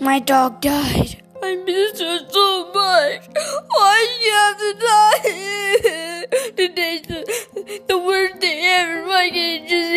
My dog died. I missed her so much. Why did she have to die? Today's the, the worst day ever. Why can't just